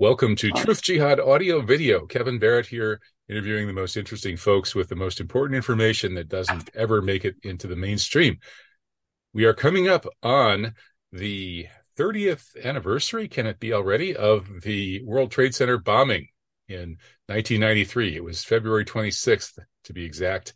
Welcome to Truth Jihad Audio Video. Kevin Barrett here, interviewing the most interesting folks with the most important information that doesn't ever make it into the mainstream. We are coming up on the 30th anniversary, can it be already, of the World Trade Center bombing in 1993. It was February 26th, to be exact.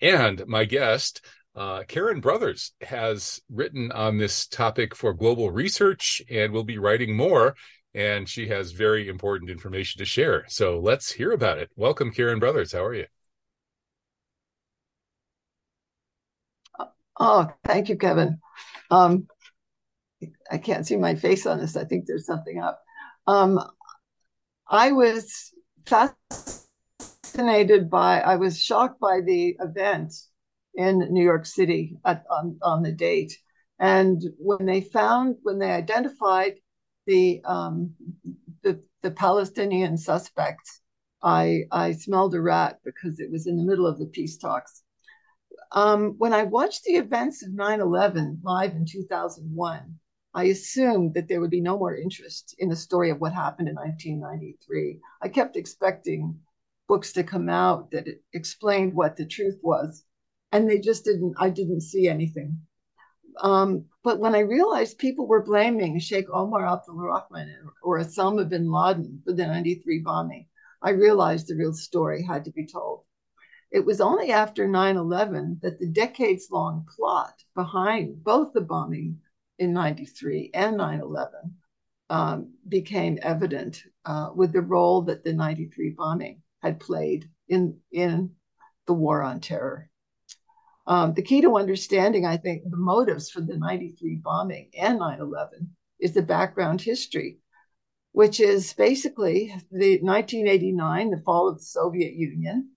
And my guest, uh, Karin Brothers, has written on this topic for Global Research and will be writing more and she has very important information to share. So let's hear about it. Welcome, Karin Brothers. How are you? Oh, thank you, Kevin. Um, I can't see my face on this. I think there's something up. Um, I was fascinated by, I was shocked by the event in New York City at, on, on the date. And when they found, when they identified the um, the, the Palestinian suspects, I I smelled a rat because it was in the middle of the peace talks. Um, when I watched the events of 9/11 live in 2001, I assumed that there would be no more interest in the story of what happened in 1993. I kept expecting books to come out that explained what the truth was, and they just didn't. I didn't see anything. Um, but when I realized people were blaming Sheikh Omar Abdel-Rahman or Osama bin Laden for the 93 bombing, I realized the real story had to be told. It was only after 9 11 that the decades long plot behind both the bombing in 93 and 9 11 um, became evident uh, with the role that the 93 bombing had played in, in the war on terror. Um, the key to understanding, I think, the motives for the 93 bombing and 9 11 is the background history, which is basically the 1989, the fall of the Soviet Union,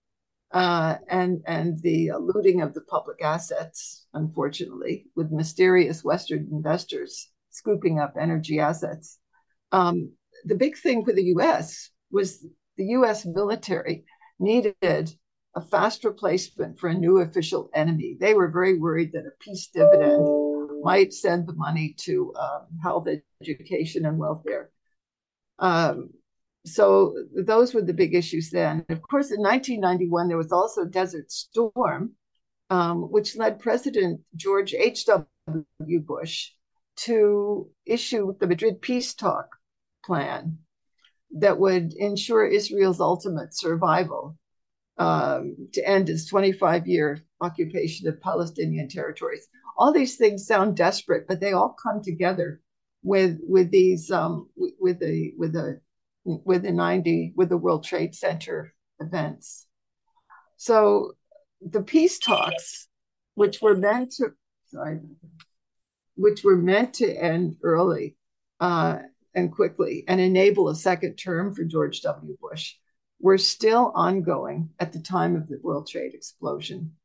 uh, and, and the looting of the public assets, unfortunately, with mysterious Western investors scooping up energy assets. Um, the big thing for the US was the US military needed a fast replacement for a new official enemy. They were very worried that a peace dividend might send the money to um, health, education, and welfare. Um, so those were the big issues then. Of course, in 1991, there was also Desert Storm, um, which led President George H.W. Bush to issue the Madrid peace talk plan that would ensure Israel's ultimate survival um, to end its 25 year occupation of Palestinian territories. All these things sound desperate, but they all come together with with these um, with the with the with the 90 with the World Trade Center events. So the peace talks, which were meant to sorry, which were meant to end early uh, and quickly and enable a second term for George W. Bush, were still ongoing at the time of the World Trade explosion.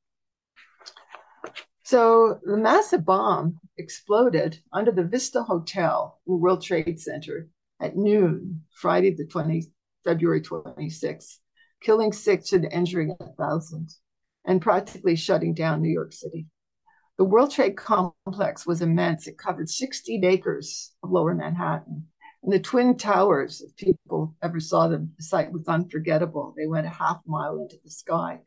So the massive bomb exploded under the Vista Hotel in World Trade Center at noon, Friday the 20, February 26th, killing six and injuring a thousand, and practically shutting down New York City. The World Trade Complex was immense. It covered 16 acres of lower Manhattan and the Twin Towers, if people ever saw them, the sight was unforgettable. They went a half mile into the sky.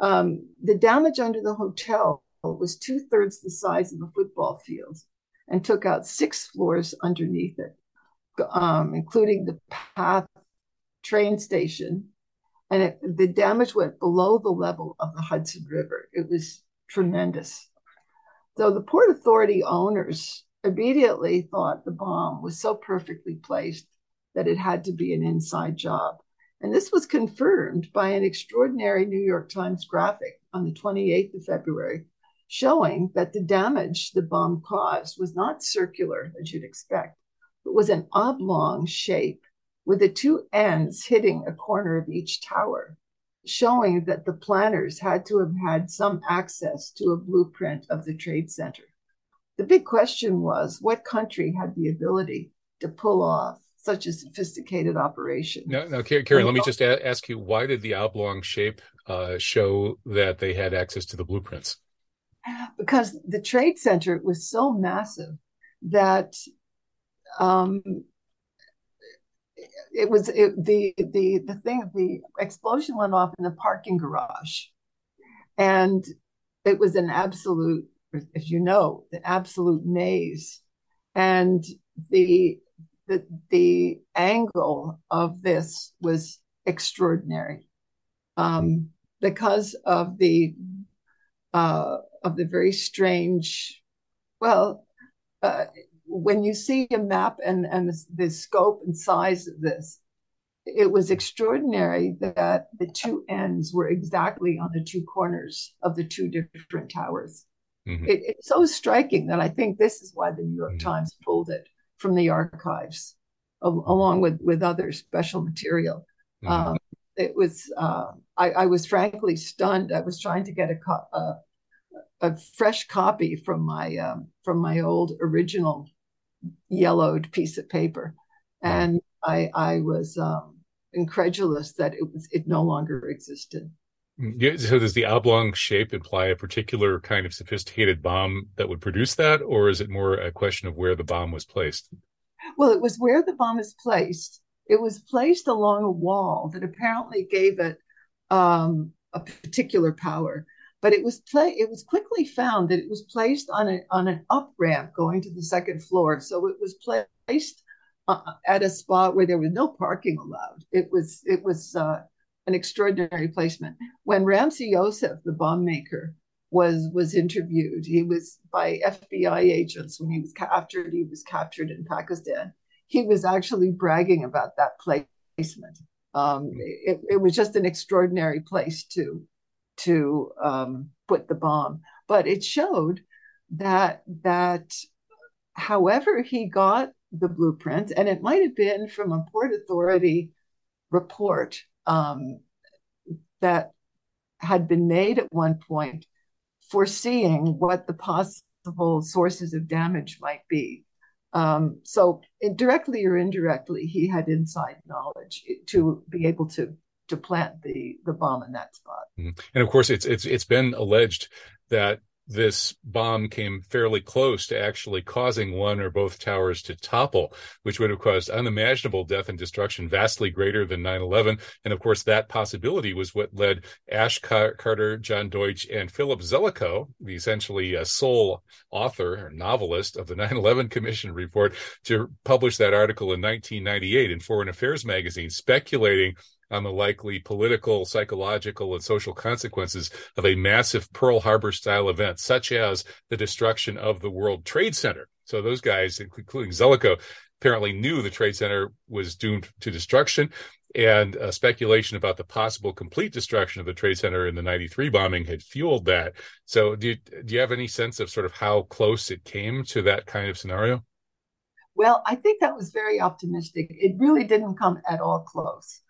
Um, the damage under the hotel was two thirds the size of a football field and took out six floors underneath it, um, including the PATH train station. And it, the damage went below the level of the Hudson River. It was tremendous. So the Port Authority owners immediately thought the bomb was so perfectly placed that it had to be an inside job. And this was confirmed by an extraordinary New York Times graphic on the 28th of February, showing that the damage the bomb caused was not circular, as you'd expect, but was an oblong shape with the two ends hitting a corner of each tower, showing that the planners had to have had some access to a blueprint of the Trade Center. The big question was what country had the ability to pull off such a sophisticated operation? Now, now Karin, let me just a- ask you why did the oblong shape uh, show that they had access to the blueprints? Because the Trade Center was so massive that um, it was it, the the the thing the explosion went off in the parking garage and it was an absolute as you know the absolute maze and the the the angle of this was extraordinary um, because of the uh, of the very strange well uh, when you see a map and and the, the scope and size of this it was extraordinary that the two ends were exactly on the two corners of the two different towers. Mm-hmm. It, it's so striking that I think this is why the New York mm-hmm. Times pulled it from the archives, along with with other special material. Mm-hmm. Um, it was uh, I, I, was frankly stunned. I was trying to get a co- a, a, fresh copy from my um, from my old original yellowed piece of paper, and I I was um, incredulous that it was it no longer existed. So does the oblong shape imply a particular kind of sophisticated bomb that would produce that, or is it more a question of where the bomb was placed? Well, it was where the bomb is placed. It was placed along a wall that apparently gave it um, a particular power. But it was. It was quickly found that it was placed on a on an up ramp going to the second floor. So it was placed uh, at a spot where there was no parking allowed. It was it was uh, an extraordinary placement. When Ramzi Yousef, the bomb maker, was was interviewed, he was by FBI agents when he was captured. He was captured in Pakistan. He was actually bragging about that placement. Um, it, it, was just an extraordinary place to to um, put the bomb, but it showed that that however he got the blueprint, and it might have been from a Port Authority report that had been made at one point, foreseeing what the possible sources of damage might be. Um, so, directly or indirectly, he had inside knowledge to be able to to plant the the bomb in that spot. Mm-hmm. And of course, it's it's it's been alleged that this bomb came fairly close to actually causing one or both towers to topple, which would have caused unimaginable death and destruction vastly greater than 9 11. And of course, that possibility was what led Ash Carter, John Deutsch, and Philip Zelikow, the essentially uh, sole author or novelist of the 9 11 Commission report, to publish that article in 1998 in Foreign Affairs magazine, speculating on the likely political, psychological, and social consequences of a massive Pearl Harbor style event, such as the destruction of the World Trade Center. So those guys, including Zelikow, apparently knew the Trade Center was doomed to destruction. And uh, speculation about the possible complete destruction of the Trade Center in the 93 bombing had fueled that. So, do you, do you have any sense of sort of how close it came to that kind of scenario? Well, I think that was very optimistic. It really didn't come at all close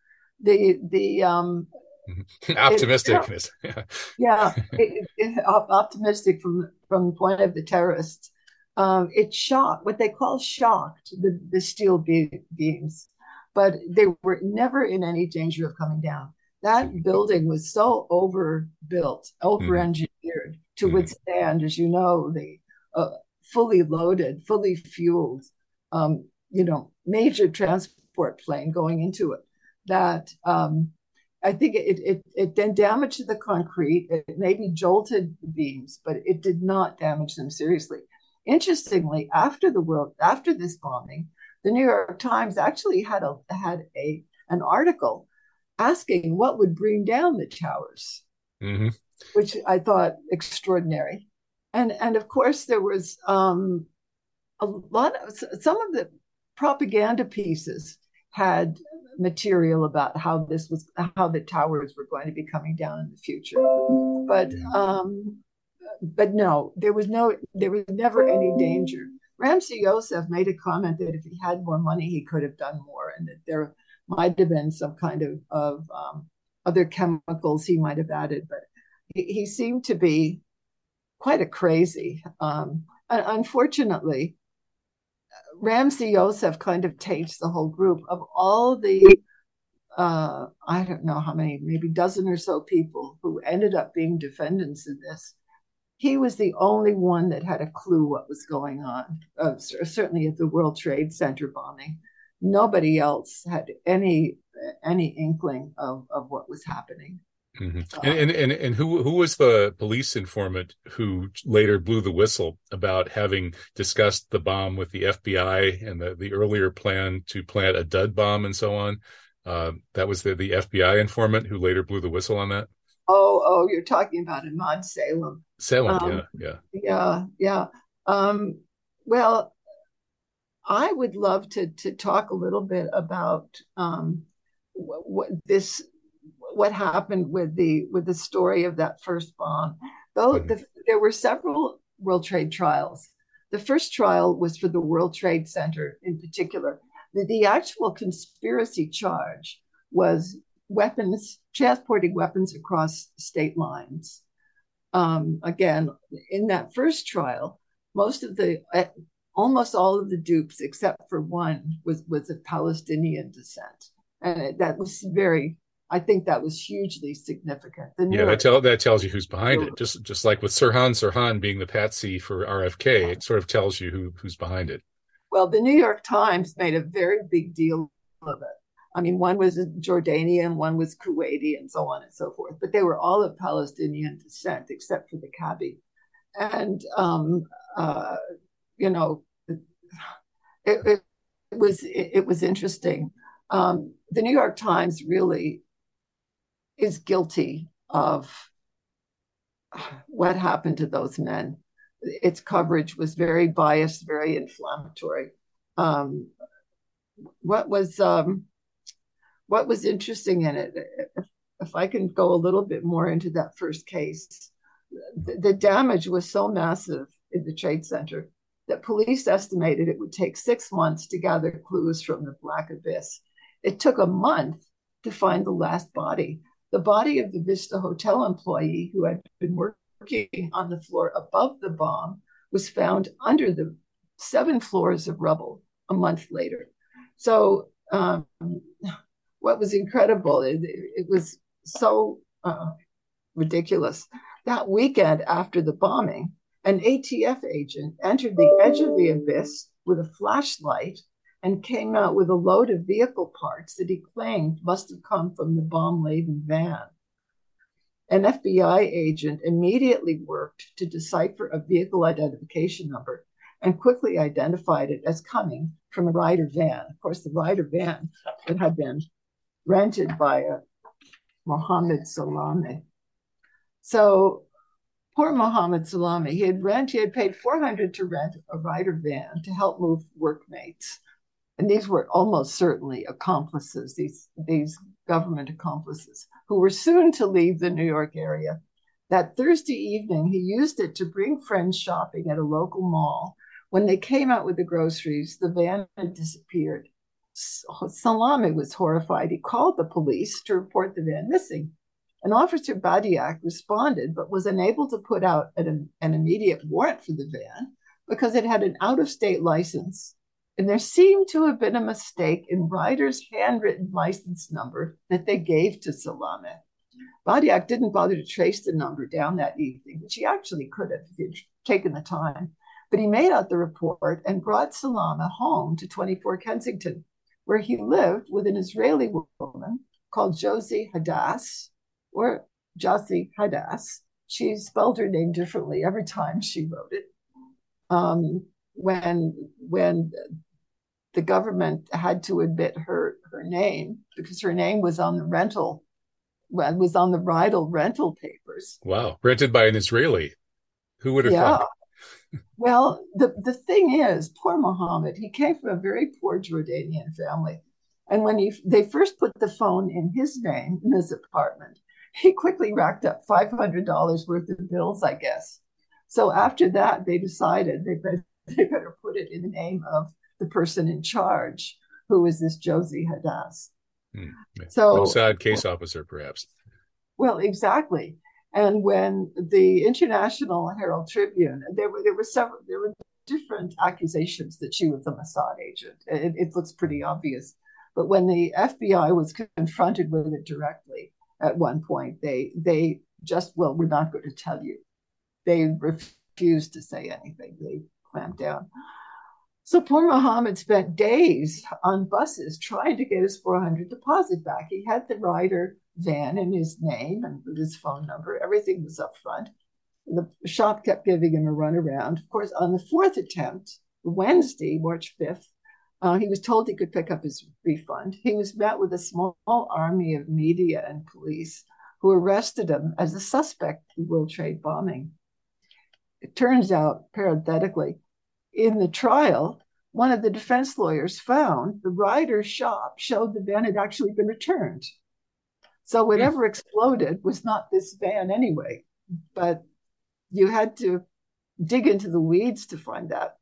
the the um optimistic it, yeah, yeah. It, it, optimistic from from the point of the terrorists. Um, it shocked what they call shocked the, the steel be- beams but they were never in any danger of coming down. That mm-hmm. building was so overbuilt over engineered mm-hmm. to mm-hmm. withstand as you know the uh, fully loaded fully fueled um, you know major transport plane going into it that um, I think it, it, it then damaged the concrete. It maybe jolted the beams, but it did not damage them seriously. Interestingly, after the world after this bombing, the New York Times actually had a had a an article asking what would bring down the towers, mm-hmm. which I thought extraordinary. And and of course there was um, a lot of some of the propaganda pieces had material about how this was how the towers were going to be coming down in the future. But um but no there was no there was never any danger. Ramzi Yousef made a comment that if he had more money he could have done more and that there might have been some kind of of um, other chemicals he might have added but he, he seemed to be quite a crazy um unfortunately Ramzi Yousef kind of takes the whole group of all the uh, I don't know how many, maybe dozen or so people who ended up being defendants in this. He was the only one that had a clue what was going on. Uh, certainly at the World Trade Center bombing, nobody else had any any inkling of, of what was happening. Mm-hmm. And, and, and and who who was the police informant who later blew the whistle about having discussed the bomb with the FBI and the, the earlier plan to plant a dud bomb and so on? Uh, that was the the FBI informant who later blew the whistle on that. Oh, oh, you're talking about Emad Salem. Salem, um, yeah, yeah, yeah, yeah. Um, well, I would love to to talk a little bit about um, what, what this what happened with the with the story of that first bomb. Though the, there were several World Trade trials. The first trial was for the World Trade Center in particular. The, the actual conspiracy charge was weapons, transporting weapons across state lines. Um, again, in that first trial, most of the, uh, almost all of the dupes, except for one, was was of Palestinian descent, and it, that was very. I think that was hugely significant. yeah, that, tell, that tells you who's behind it. Just just like with Sirhan Sirhan being the patsy for RFK, it sort of tells you who who's behind it. Well, the New York Times made a very big deal of it. I mean, one was Jordanian, one was Kuwaiti, and so on and so forth. But they were all of Palestinian descent, except for the cabbie. And, um, uh, you know, it, it, it was it, it, was interesting. Um, the New York Times really is guilty of what happened to those men. Its coverage was very biased, very inflammatory. Um, what was um, what was interesting in it, if, if, I can go a little bit more into that first case, the, the damage was so massive in the Trade Center that police estimated it would take six months to gather clues from the Black Abyss. It took a month to find the last body. The body of the Vista Hotel employee who had been working on the floor above the bomb was found under the seven floors of rubble a month later. So um, what was incredible. It, it was so uh, ridiculous. That weekend after the bombing, an ATF agent entered the edge of the abyss with a flashlight and came out with a load of vehicle parts that he claimed must have come from the bomb laden van. An FBI agent immediately worked to decipher a vehicle identification number and quickly identified it as coming from a Ryder van. Of course, the Ryder van that had been rented by a Mohammed Salameh. So poor Mohammed Salameh, he had rent, he had paid 400 to rent a Ryder van to help move workmates. And these were almost certainly accomplices, these, these government accomplices, who were soon to leave the New York area. That Thursday evening, he used it to bring friends shopping at a local mall. When they came out with the groceries, the van had disappeared. Salameh was horrified. He called the police to report the van missing. An officer Badiak responded, but was unable to put out an, an immediate warrant for the van because it had an out of state license. And there seemed to have been a mistake in Ryder's handwritten license number that they gave to Salameh. Badiak didn't bother to trace the number down that evening, which he actually could have if he'd taken the time. But he made out the report and brought Salameh home to 24 Kensington where he lived with an Israeli woman called Josie Hadass, or Josie Hadass. She spelled her name differently every time she wrote it. Um, when when the government had to admit her her name because her name was on the rental well, was on the Ryder rental papers. Wow, rented by an Israeli. Who would have yeah. thought? Well, the, the thing is, poor Mohammed, he came from a very poor Jordanian family. And when he, they first put the phone in his name in his apartment, he quickly racked up $500 worth of bills, I guess. So after that, they decided they better, they better put it in the name of the person in charge, who is this Josie Hadass. Hmm. So, Mossad case officer, perhaps. Well, exactly. And when the International Herald Tribune, there were there were several there were different accusations that she was a Mossad agent. It, it looks pretty obvious. But when the FBI was confronted with it directly at one point, they they just well, we're not going to tell you. They refused to say anything. They clamped down. So poor Muhammad spent days on buses trying to get his 400 deposit back. He had the Ryder van in his name and his phone number. Everything was up front. The shop kept giving him a runaround. Of course, on the fourth attempt, Wednesday, March 5th, uh, he was told he could pick up his refund. He was met with a small army of media and police who arrested him as a suspect in the World Trade bombing. It turns out, parenthetically, in the trial, one of the defense lawyers found the Ryder's shop showed the van had actually been returned. So whatever exploded was not this van anyway, but you had to dig into the weeds to find that.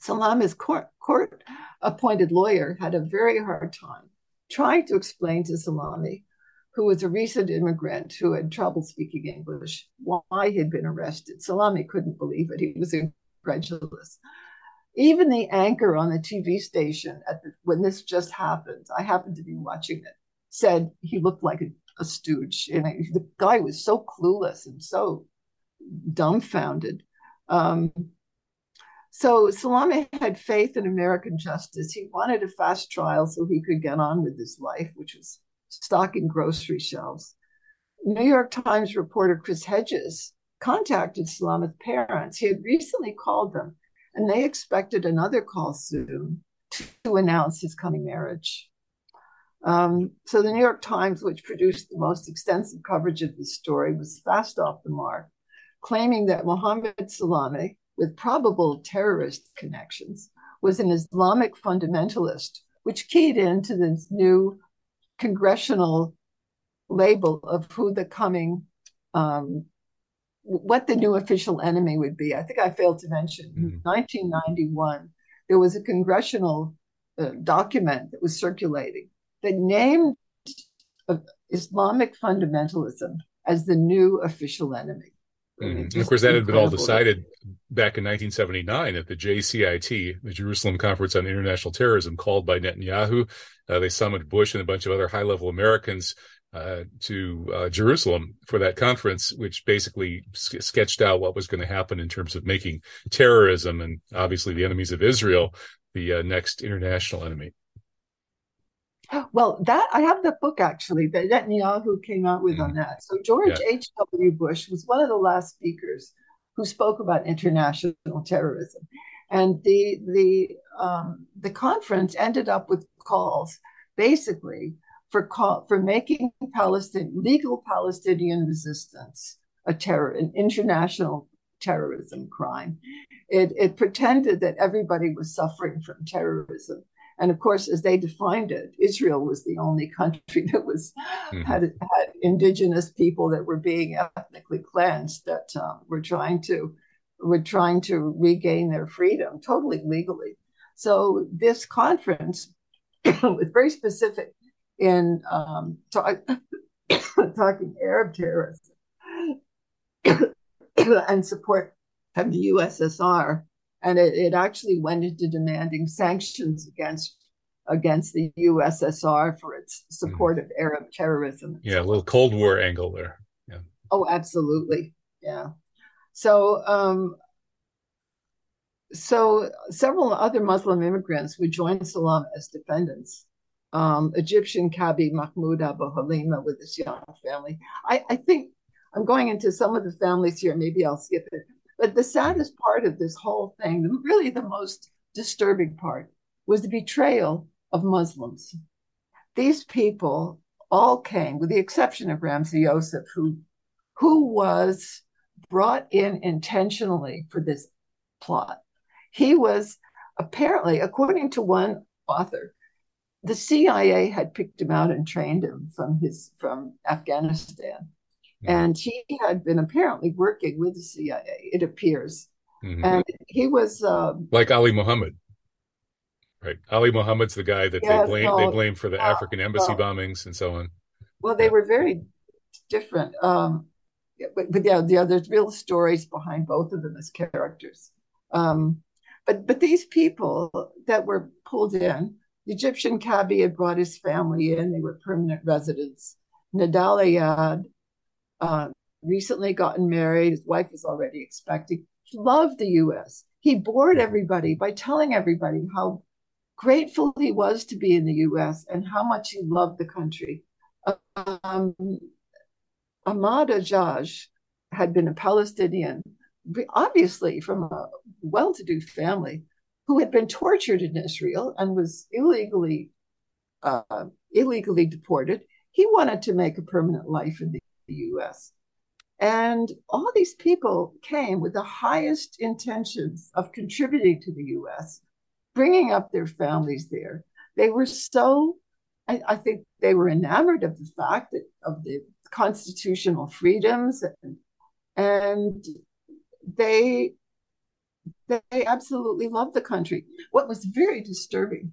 Salameh's court, court appointed lawyer had a very hard time trying to explain to Salameh, who was a recent immigrant who had trouble speaking English, why he'd been arrested. Salameh couldn't believe it. He was incredulous. Even the anchor on the TV station at the, when this just happened, I happened to be watching it, said he looked like a, a stooge. And the guy was so clueless and so dumbfounded. Um, so Salameh had faith in American justice. He wanted a fast trial so he could get on with his life, which was stocking grocery shelves. New York Times reporter Chris Hedges contacted Salameh's parents. He had recently called them, and they expected another call soon to, to announce his coming marriage. Um, so the New York Times, which produced the most extensive coverage of this story, was fast off the mark claiming that Mohammed Salameh, with probable terrorist connections, was an Islamic fundamentalist, which keyed into this new congressional label of who the coming, um, what the new official enemy would be. I think I failed to mention mm-hmm. 1991, there was a congressional uh, document that was circulating that named uh, Islamic fundamentalism as the new official enemy. Mm-hmm. of course, that had been all decided back in 1979 at the JCIT, the Jerusalem Conference on International Terrorism, called by Netanyahu. Uh, they summoned Bush and a bunch of other high level Americans uh, to uh, Jerusalem for that conference, which basically sketched out what was going to happen in terms of making terrorism and obviously the enemies of Israel the uh, next international enemy. Well, that I have the book actually that Netanyahu came out with mm. on that. So George H.W. Bush was one of the last speakers who spoke about international terrorism, and the the um, the conference ended up with calls basically for call for making Palestine legal Palestinian resistance a terror an international terrorism crime. It it pretended that everybody was suffering from terrorism and of course, as they defined it, Israel was the only country that was mm-hmm. had, had indigenous people that were being ethnically cleansed that um, were trying to were trying to regain their freedom totally legally. So this conference was very specific in um, talk, talking Arab terrorism and support of the USSR and it, it actually went into demanding sanctions against against the USSR for its support mm. of Arab terrorism. Yeah, a little Cold War angle there. Yeah. Oh, absolutely. Yeah. So, um, so several other Muslim immigrants would join Salam as defendants. Um, Egyptian Kabi Mahmoud Abu Halima with his young family. I, I think I'm going into some of the families here. Maybe I'll skip it. But the saddest part of this whole thing, really the most disturbing part, was the betrayal of Muslims. These people all came, with the exception of Ramzi Yousef, who, who was brought in intentionally for this plot. He was apparently, according to one author, the CIA had picked him out and trained him from his from Afghanistan. Mm-hmm. And he had been apparently working with the CIA, it appears. Mm-hmm. And he was um, like Ali Muhammad. Right. Ali Muhammad's the guy that they blame they blame for the African embassy no. bombings and so on. Well, they yeah. were very different. Um, but, but yeah, yeah, there's real stories behind both of them as characters. Um, but but these people that were pulled in, the Egyptian Kabi had brought his family in. They were permanent residents. Nidal Ayyad uh, recently gotten married. His wife was already expecting. He loved the U.S. He bored everybody by telling everybody how grateful he was to be in the US and how much he loved the country. Um, Ahmad Ajaj had been a Palestinian, obviously from a well to do family, who had been tortured in Israel and was illegally uh, illegally deported. He wanted to make a permanent life in the, US. And all these people came with the highest intentions of contributing to the US, bringing up their families there. They were so, I, I think they were enamored of the fact that of the constitutional freedoms and, and they they absolutely loved the country. What was very disturbing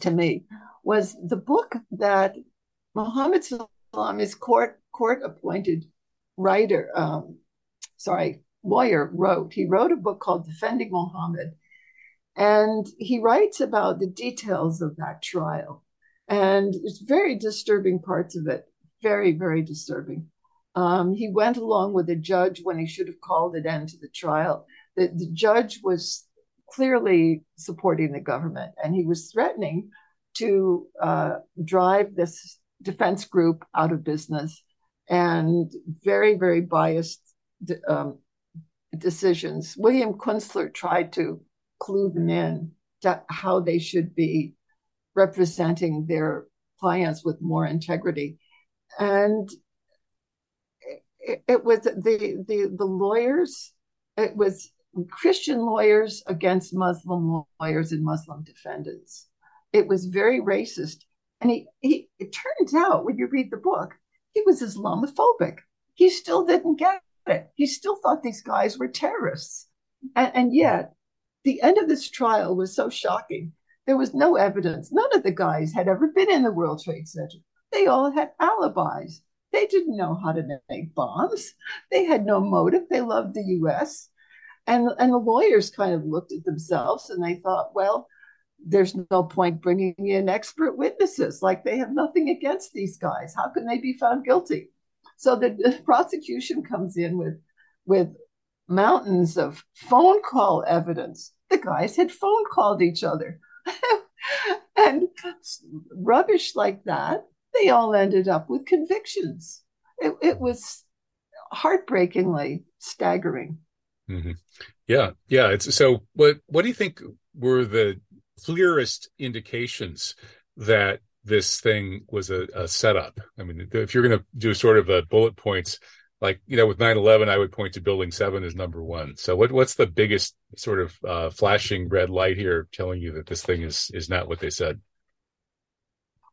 to me was the book that Muhammad Salam, court court appointed writer, um, sorry, lawyer, wrote. He wrote a book called Defending Muhammad, and he writes about the details of that trial, and it's very disturbing parts of it. Very, very disturbing. Um, he went along with the judge when he should have called it end to the trial. The, the judge was clearly supporting the government, and he was threatening to uh, drive this defense group out of business and very, very biased um, decisions. William Kunstler tried to clue them in to how they should be representing their clients with more integrity. And it, it was the, the, the lawyers, it was Christian lawyers against Muslim lawyers and Muslim defendants. It was very racist. And he, he it turns out when you read the book, he was Islamophobic. He still didn't get it. He still thought these guys were terrorists. And, and yet, the end of this trial was so shocking. There was no evidence. None of the guys had ever been in the World Trade Center. They all had alibis. They didn't know how to make bombs. They had no motive. They loved the US. And, and the lawyers kind of looked at themselves and they thought, well, there's no point bringing in expert witnesses. Like they have nothing against these guys. How can they be found guilty? So the, the prosecution comes in with with mountains of phone call evidence. The guys had phone called each other. and rubbish like that, they all ended up with convictions. It, it was heartbreakingly staggering. Mm-hmm. Yeah, yeah. It's so. What What do you think were the clearest indications that this thing was a, a setup. I mean, if you're going to do sort of a bullet points, like you know, with 9/11, I would point to Building Seven as number one. So, what what's the biggest sort of uh, flashing red light here, telling you that this thing is is not what they said?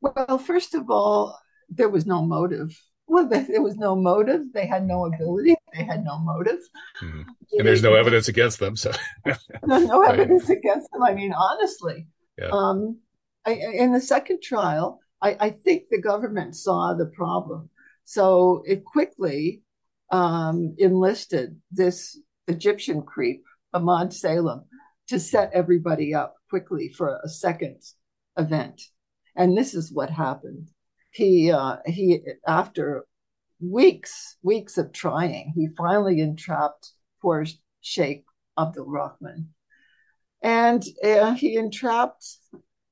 Well, first of all, there was no motive. Well, there was no motive. They had no ability. They had no motive. Mm-hmm. And there's no evidence against them. So no, no evidence against them. I mean, honestly, yeah. um, I, in the second trial, I, I, think the government saw the problem, so it quickly um, enlisted this Egyptian creep, Emad Salem, to set everybody up quickly for a second event. And this is what happened. He uh, he after weeks weeks of trying, he finally entrapped poor Sheikh Abdel-Rahman. And uh, he entrapped,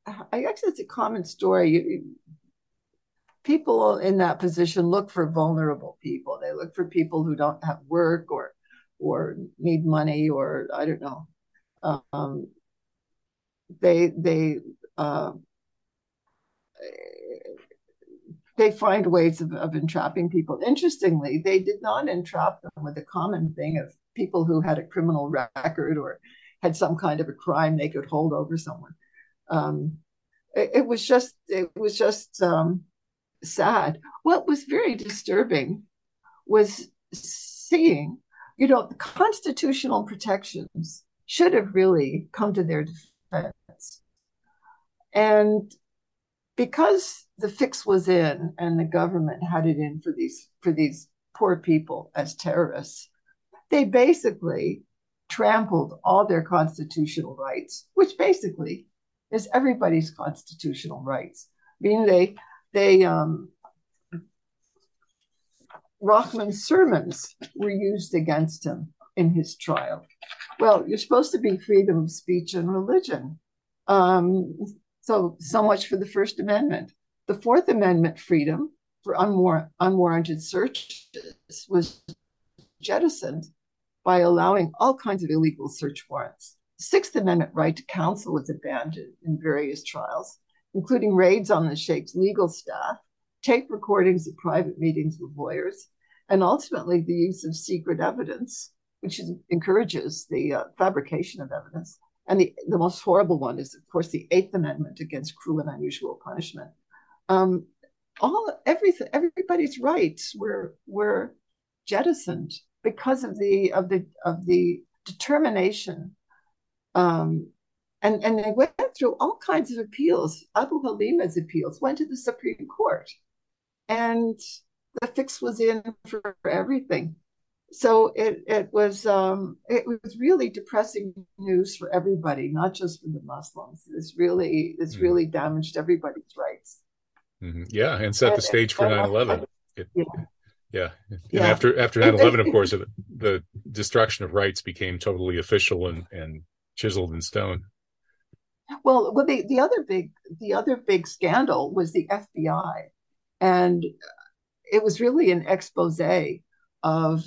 I guess it's a common story. People in that position look for vulnerable people. They look for people who don't have work or or need money or I don't know. Um, they they uh, they find ways of, of entrapping people. Interestingly, they did not entrap them with the common thing of people who had a criminal record or had some kind of a crime they could hold over someone. Um, it, it, was just it was just um, sad. What was very disturbing was seeing, you know, the constitutional protections should have really come to their defense, and because the fix was in and the government had it in for these for these poor people as terrorists they basically trampled all their constitutional rights, which basically is everybody's constitutional rights. I mean, they they um, Rahman's sermons were used against him in his trial? Well, you're supposed to be freedom of speech and religion. Um, so, so much for the First Amendment. The Fourth Amendment freedom for unwar- unwarranted searches was jettisoned by allowing all kinds of illegal search warrants. The Sixth Amendment right to counsel was abandoned in various trials, including raids on the Sheikh's legal staff, tape recordings of private meetings with lawyers, and ultimately the use of secret evidence, which encourages the uh, fabrication of evidence. And the, the most horrible one is, of course, the Eighth Amendment against cruel and unusual punishment. Um, all everything, everybody's rights were were jettisoned because of the of the of the determination um, and and they went through all kinds of appeals. Abu halima's appeals went to the supreme court. And the fix was in for everything so it it was um, it was really depressing news for everybody not just for the muslims this really this mm-hmm. really damaged everybody's rights mm-hmm. yeah and set the stage for 9-11 it, yeah yeah. And yeah. after after 9-11, of course, the destruction of rights became totally official and, and chiseled in stone. Well, well, the, the other big the other big scandal was the FBI, and it was really an expose of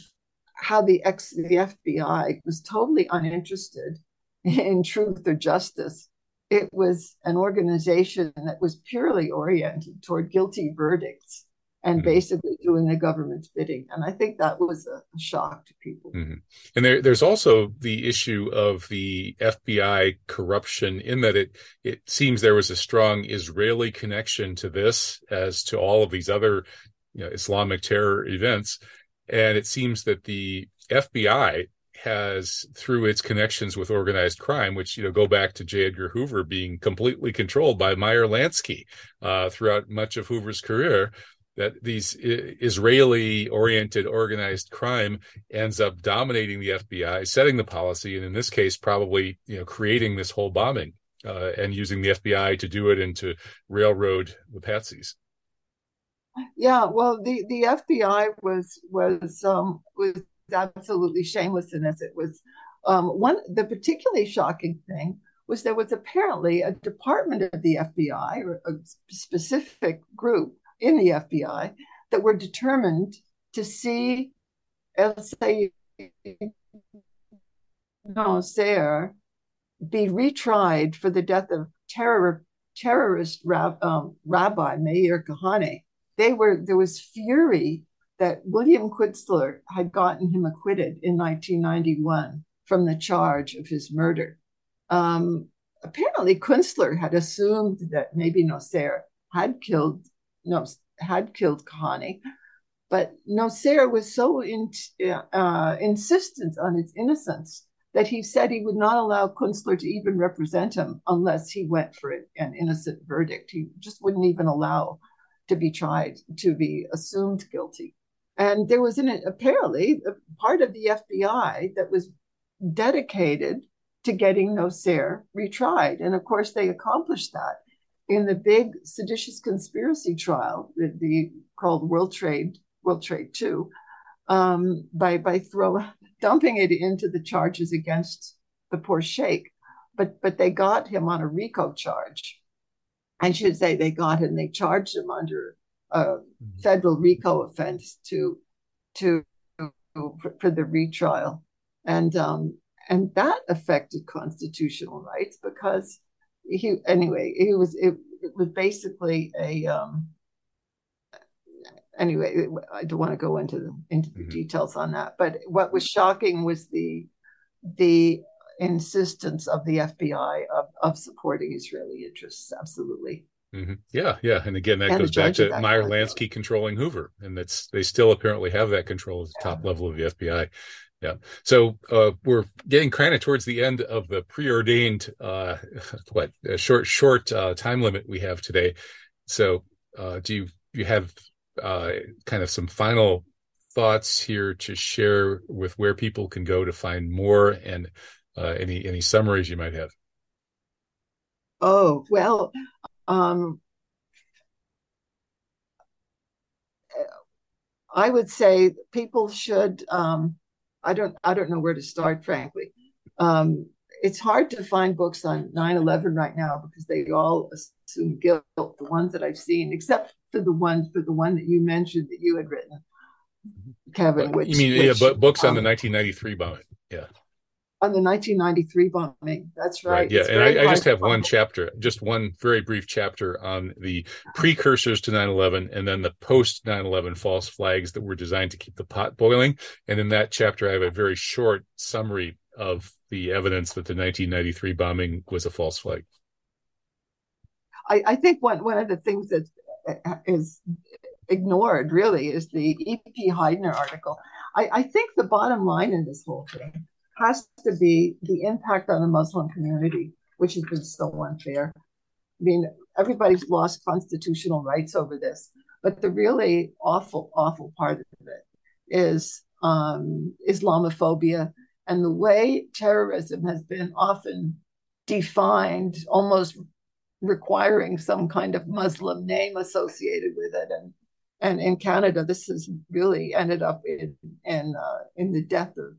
how the ex the FBI was totally uninterested in truth or justice. It was an organization that was purely oriented toward guilty verdicts and mm-hmm. basically doing the government's bidding. And I think that was a, shock to people. Mm-hmm. And there, there's also the issue of the FBI corruption in that it it seems there was a strong Israeli connection to this as to all of these other you know, Islamic terror events. And it seems that the FBI has through its connections with organized crime, which you know go back to J. Edgar Hoover being completely controlled by Meyer Lansky uh, throughout much of Hoover's career, that these Israeli oriented organized crime ends up dominating the FBI, setting the policy, and in this case, probably you know creating this whole bombing uh, and using the FBI to do it and to railroad the patsies. Yeah, well, the, the FBI was was um, was absolutely shameless in this. It was um, one the particularly shocking thing was there was apparently a department of the FBI or a specific group in the FBI that were determined to see say, Nosair be retried for the death of terror, terrorist rab, um, Rabbi Meir Kahane. They were there was fury that William Kunstler had gotten him acquitted in 1991 from the charge of his murder. Um, apparently, Kunstler had assumed that maybe Nosair had killed no, had killed Kahane. But Nosair was so in, uh, insistent on his innocence that he said he would not allow Kunstler to even represent him unless he went for an innocent verdict. He just wouldn't even allow to be tried, to be assumed guilty. And there was an, apparently a part of the FBI that was dedicated to getting Nosair retried. And of course, they accomplished that in the big seditious conspiracy trial, the, the called World Trade World Trade Two, um, by by throw dumping it into the charges against the poor sheikh, but but they got him on a RICO charge. I should say they got him. They charged him under a mm-hmm. federal RICO offense to to for, the retrial, and um, and that affected constitutional rights because he anyway he was it, it was basically a um anyway i don't want to go into the into the mm-hmm. details on that but what was shocking was the the insistence of the fbi of, of supporting israeli interests absolutely mm-hmm. yeah yeah and again that and goes back to Meyer Lansky controlling Hoover and that's they still apparently have that control at the top level of the fbi yeah. So uh, we're getting kind of towards the end of the preordained uh, what short short uh, time limit we have today. So uh, do you you have uh, kind of some final thoughts here to share with where people can go to find more and uh, any any summaries you might have? Oh well, um, I would say people should. Um, I don't I don't know where to start, frankly. Um, it's hard to find books on 9-11 right now because they all assume guilt, the ones that I've seen, except for the one for the one that you mentioned that you had written, Kevin. Which, you mean which, yeah, but books on um, the 1993 bombing? Yeah, on the 1993 bombing. That's right. right. Yeah, It's and I, I just have one chapter, just one very brief chapter on the precursors to 9/11, and then the post 9/11 false flags that were designed to keep the pot boiling. And in that chapter, I have a very short summary of the evidence that the 1993 bombing was a false flag. I, I think one one of the things that uh, ignored really is the E.P. Heidner article. I, I think the bottom line in this whole thing has to be the impact on the Muslim community, which has been so unfair. I mean, everybody's lost constitutional rights over this, but the really awful, awful part of it is um, Islamophobia and the way terrorism has been often defined, almost requiring some kind of Muslim name associated with it. And and in Canada, this has really ended up in in uh, in the death of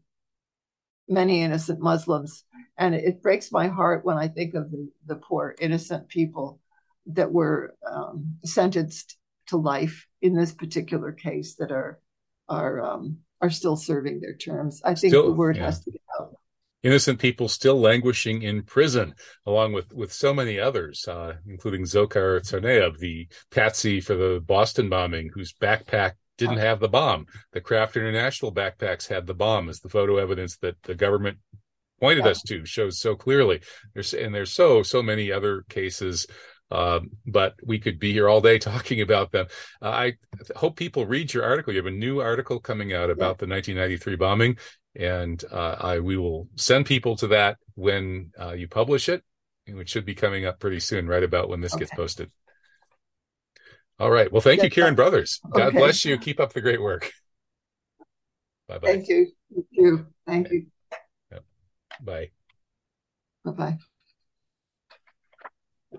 many innocent Muslims. And it breaks my heart when I think of the, the poor innocent people that were um, sentenced to life in this particular case that are are um, are still serving their terms. I think Still, the word yeah. has to get out. innocent people still languishing in prison, along with with so many others, uh, including Dzhokhar Tsarnaev, the patsy for the Boston bombing, whose backpack didn't have the bomb. The Craft International backpacks had the bomb, as the photo evidence that the government pointed Yeah. us to shows so clearly. There's and there's so so many other cases. Um, but we could be here all day talking about them. Uh, I hope people read your article. You have a new article coming out about the 1993 bombing, and uh, I we will send people to that when uh, you publish it, which should be coming up pretty soon, right about when this gets posted. All right. Well, thank you. Karin Brothers. God Okay. bless you. Keep up the great work. Bye bye. Thank you. Thank you. Thank you. Bye. Bye bye.